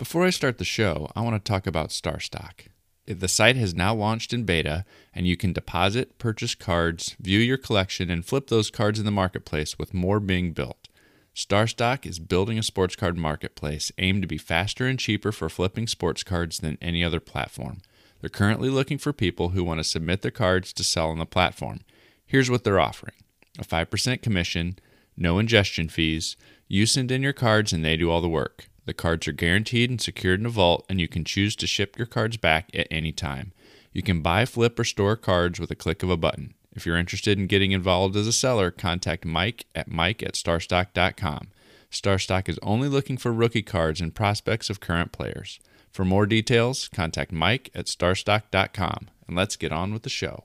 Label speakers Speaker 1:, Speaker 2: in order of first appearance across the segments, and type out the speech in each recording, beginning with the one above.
Speaker 1: Before I start the show, I want to talk about StarStock. The site has now launched in beta, and you can deposit, purchase cards, view your collection, and flip those cards in the marketplace with more being built. StarStock is building a sports card marketplace aimed to be faster and cheaper for flipping sports cards than any other platform. They're currently looking for people who want to submit their cards to sell on the platform. Here's what they're offering a 5% commission, no ingestion fees, you send in your cards and they do all the work. The cards are guaranteed and secured in a vault, and you can choose to ship your cards back at any time. You can buy, flip, or store cards with a click of a button. If you're interested in getting involved as a seller, contact Mike at mike at starstock.com. Starstock is only looking for rookie cards and prospects of current players. For more details, contact Mike at starstock.com. And let's get on with the show.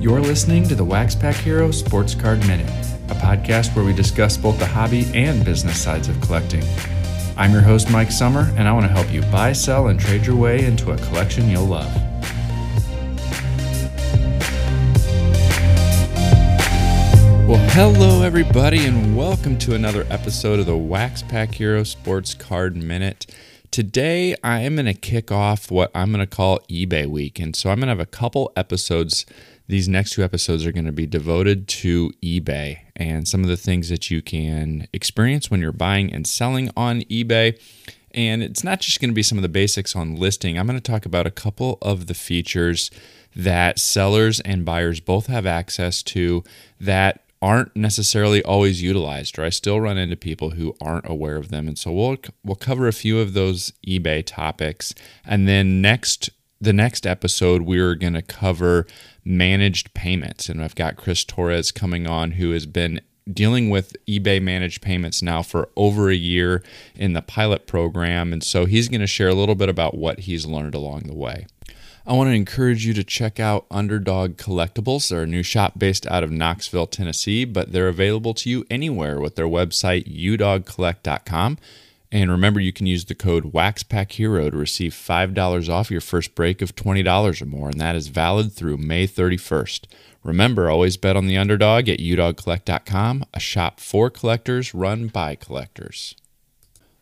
Speaker 1: You're listening to the Wax Pack Hero Sports Card Minute, a podcast where we discuss both the hobby and business sides of collecting. I'm your host, Mike Sommer, and I want to help you buy, sell, and trade your way into a collection you'll love. Well, hello, everybody, and welcome to another episode of the Wax Pack Hero Sports Card Minute. Today, I am going to kick off what I'm going to call eBay week. And so I'm going to have a couple episodes these next two episodes are going to be devoted to eBay and some of the things that you can experience when you're buying and selling on eBay. And it's not just going to be some of the basics on listing, I'm going to talk about a couple of the features that sellers and buyers both have access to that aren't necessarily always utilized or I still run into people who aren't aware of them. And so we'll we'll cover a few of those eBay topics. And then next the next episode we're going to cover managed payments. And I've got Chris Torres coming on who has been dealing with eBay managed payments now for over a year in the pilot program. And so he's going to share a little bit about what he's learned along the way. I want to encourage you to check out Underdog Collectibles. They're a new shop based out of Knoxville, Tennessee, but they're available to you anywhere with their website, udogcollect.com. And remember, you can use the code WaxPackHero to receive $5 off your first break of $20 or more, and that is valid through May 31st. Remember, always bet on the underdog at udogcollect.com, a shop for collectors run by collectors.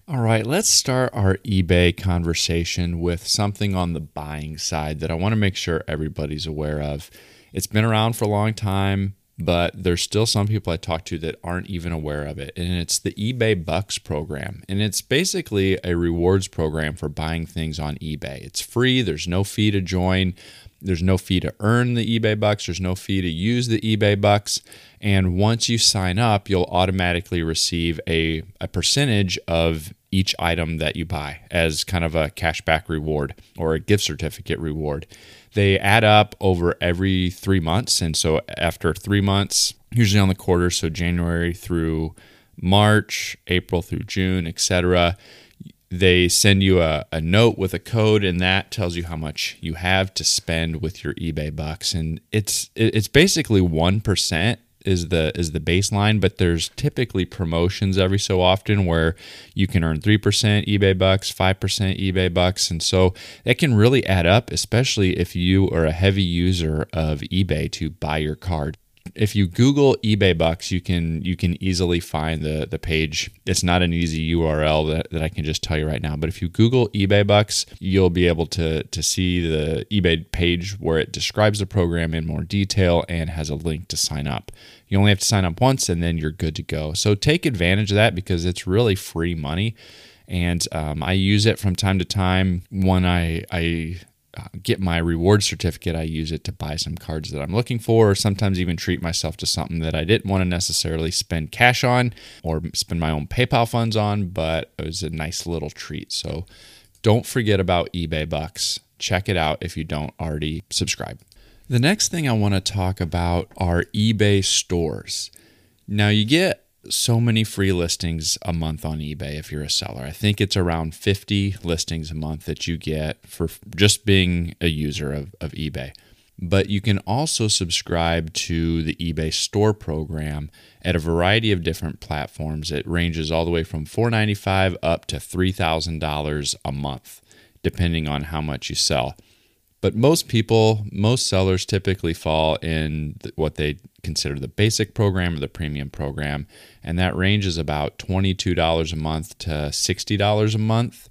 Speaker 1: All right, let's start our eBay conversation with something on the buying side that I want to make sure everybody's aware of. It's been around for a long time but there's still some people I talk to that aren't even aware of it. And it's the eBay Bucks program. And it's basically a rewards program for buying things on eBay. It's free, there's no fee to join, there's no fee to earn the eBay Bucks, there's no fee to use the eBay Bucks. And once you sign up, you'll automatically receive a, a percentage of each item that you buy as kind of a cashback reward or a gift certificate reward they add up over every three months. And so after three months, usually on the quarter, so January through March, April through June, etc., they send you a, a note with a code and that tells you how much you have to spend with your ebay bucks and it's it's basically 1% is the is the baseline, but there's typically promotions every so often where you can earn 3% eBay bucks, 5% eBay bucks, and so that can really add up, especially if you are a heavy user of eBay to buy your card if you Google eBay bucks, you can you can easily find the the page. It's not an easy URL that, that I can just tell you right now, but if you Google eBay bucks, you'll be able to to see the eBay page where it describes the program in more detail and has a link to sign up. You only have to sign up once, and then you're good to go. So take advantage of that because it's really free money and um, I use it from time to time when I I Uh, get my reward certificate, I use it to buy some cards that I'm looking for, or sometimes even treat myself to something that I didn't want to necessarily spend cash on or spend my own PayPal funds on, but it was a nice little treat. So don't forget about eBay Bucks. Check it out if you don't already subscribe. The next thing I want to talk about are eBay stores. Now, you get so many free listings a month on eBay if you're a seller. I think it's around 50 listings a month that you get for just being a user of, of eBay. But you can also subscribe to the eBay store program at a variety of different platforms. It ranges all the way from $4.95 up to $3,000 a month, depending on how much you sell. But most people, most sellers typically fall in what they consider the basic program or the premium program. And that range is about $22 a month to $60 a month.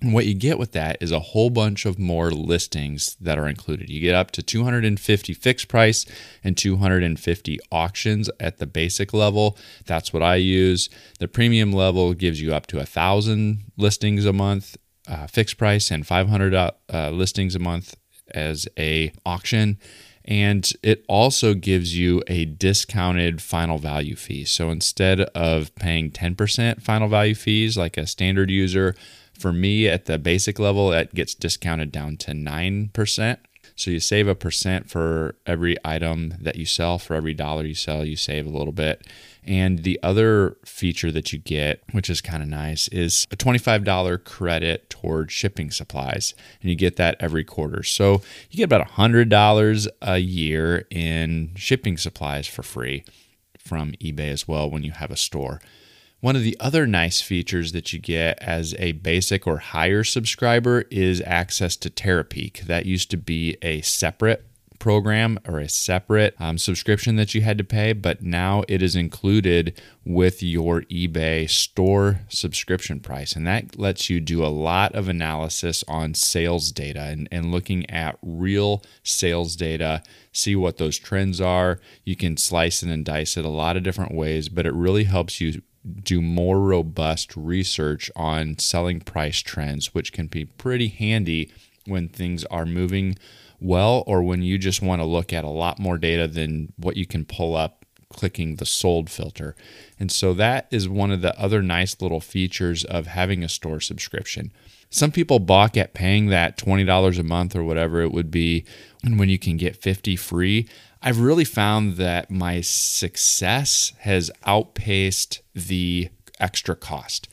Speaker 1: And what you get with that is a whole bunch of more listings that are included. You get up to 250 fixed price and 250 auctions at the basic level. That's what I use. The premium level gives you up to a thousand listings a month, uh, fixed price, and 500 uh, listings a month as a auction and it also gives you a discounted final value fee. So instead of paying 10% final value fees like a standard user, for me, at the basic level, it gets discounted down to 9%. So you save a percent for every item that you sell. For every dollar you sell, you save a little bit. And the other feature that you get, which is kind of nice, is a $25 credit toward shipping supplies. And you get that every quarter. So you get about $100 a year in shipping supplies for free from eBay as well when you have a store. One of the other nice features that you get as a basic or higher subscriber is access to Terapeak. That used to be a separate program or a separate um, subscription that you had to pay, but now it is included with your eBay store subscription price. And that lets you do a lot of analysis on sales data and, and looking at real sales data, see what those trends are. You can slice it and dice it a lot of different ways, but it really helps you do more robust research on selling price trends, which can be pretty handy when things are moving well or when you just want to look at a lot more data than what you can pull up clicking the sold filter. And so that is one of the other nice little features of having a store subscription. Some people balk at paying that $20 a month or whatever it would be and when you can get 50 free. I've really found that my success has outpaced the extra cost.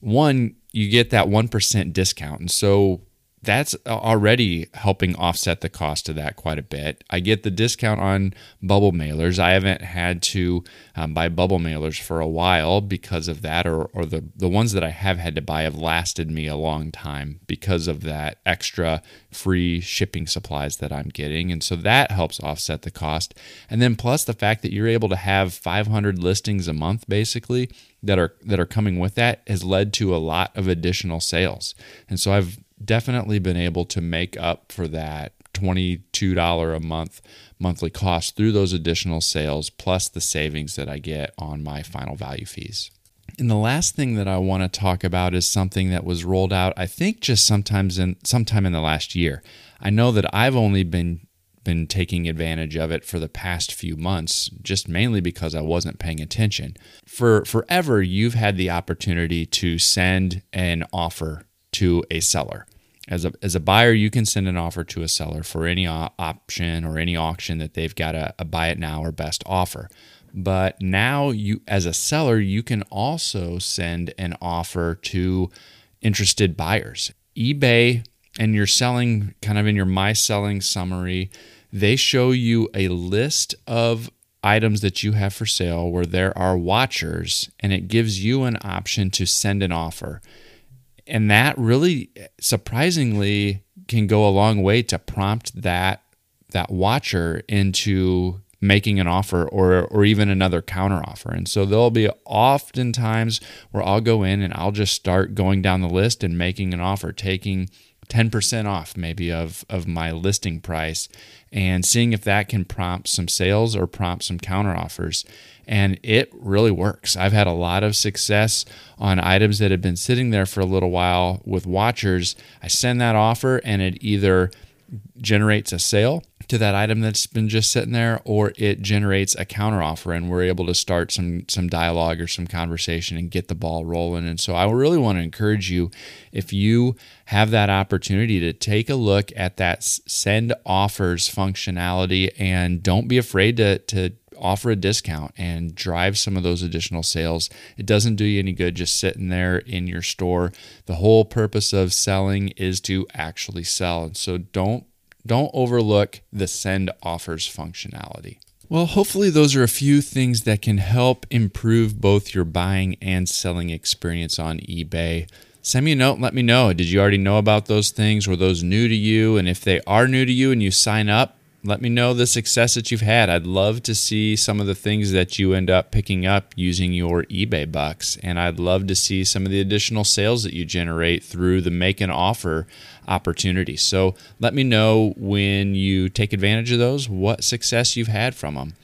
Speaker 1: One, you get that 1% discount. And so that's already helping offset the cost of that quite a bit. I get the discount on bubble mailers. I haven't had to um, buy bubble mailers for a while because of that, or, or the, the ones that I have had to buy have lasted me a long time because of that extra free shipping supplies that I'm getting. And so that helps offset the cost. And then plus the fact that you're able to have 500 listings a month basically that are that are coming with that has led to a lot of additional sales. And so I've definitely been able to make up for that $22 a month monthly cost through those additional sales plus the savings that I get on my final value fees. And the last thing that I want to talk about is something that was rolled out I think just sometimes in sometime in the last year. I know that I've only been been taking advantage of it for the past few months just mainly because I wasn't paying attention. For forever you've had the opportunity to send an offer to a seller. As a, as a buyer, you can send an offer to a seller for any option or any auction that they've got a, a buy it now or best offer. But now you as a seller, you can also send an offer to interested buyers. eBay and you're selling kind of in your my selling summary, they show you a list of items that you have for sale where there are watchers and it gives you an option to send an offer and that really surprisingly can go a long way to prompt that that watcher into making an offer or or even another counter offer. And so there'll be oftentimes where I'll go in and I'll just start going down the list and making an offer, taking 10% off maybe of of my listing price and seeing if that can prompt some sales or prompt some counter offers and it really works. I've had a lot of success on items that have been sitting there for a little while with watchers. I send that offer and it either generates a sale to that item that's been just sitting there or it generates a counter offer and we're able to start some some dialogue or some conversation and get the ball rolling and so I really want to encourage you if you have that opportunity to take a look at that send offers functionality and don't be afraid to to offer a discount and drive some of those additional sales. It doesn't do you any good just sitting there in your store. The whole purpose of selling is to actually sell. And so don't don't overlook the send offers functionality. Well, hopefully, those are a few things that can help improve both your buying and selling experience on eBay send me a note and let me know. Did you already know about those things? Were those new to you? And if they are new to you and you sign up, let me know the success that you've had. I'd love to see some of the things that you end up picking up using your eBay bucks. And I'd love to see some of the additional sales that you generate through the make an offer opportunity. So let me know when you take advantage of those, what success you've had from them.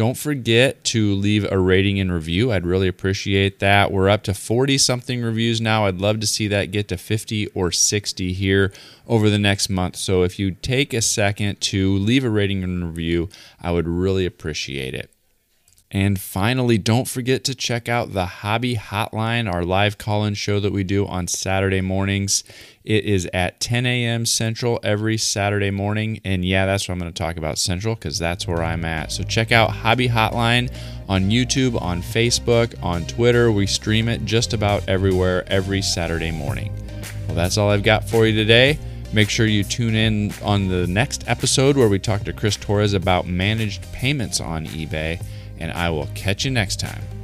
Speaker 1: Don't forget to leave a rating and review. I'd really appreciate that. We're up to 40 something reviews now. I'd love to see that get to 50 or 60 here over the next month. So if you take a second to leave a rating and review, I would really appreciate it. And finally, don't forget to check out the Hobby Hotline, our live call in show that we do on Saturday mornings. It is at 10 a.m. Central every Saturday morning. And yeah, that's what I'm going to talk about Central because that's where I'm at. So check out Hobby Hotline on YouTube, on Facebook, on Twitter. We stream it just about everywhere every Saturday morning. Well, that's all I've got for you today. Make sure you tune in on the next episode where we talk to Chris Torres about managed payments on eBay and I will catch you next time.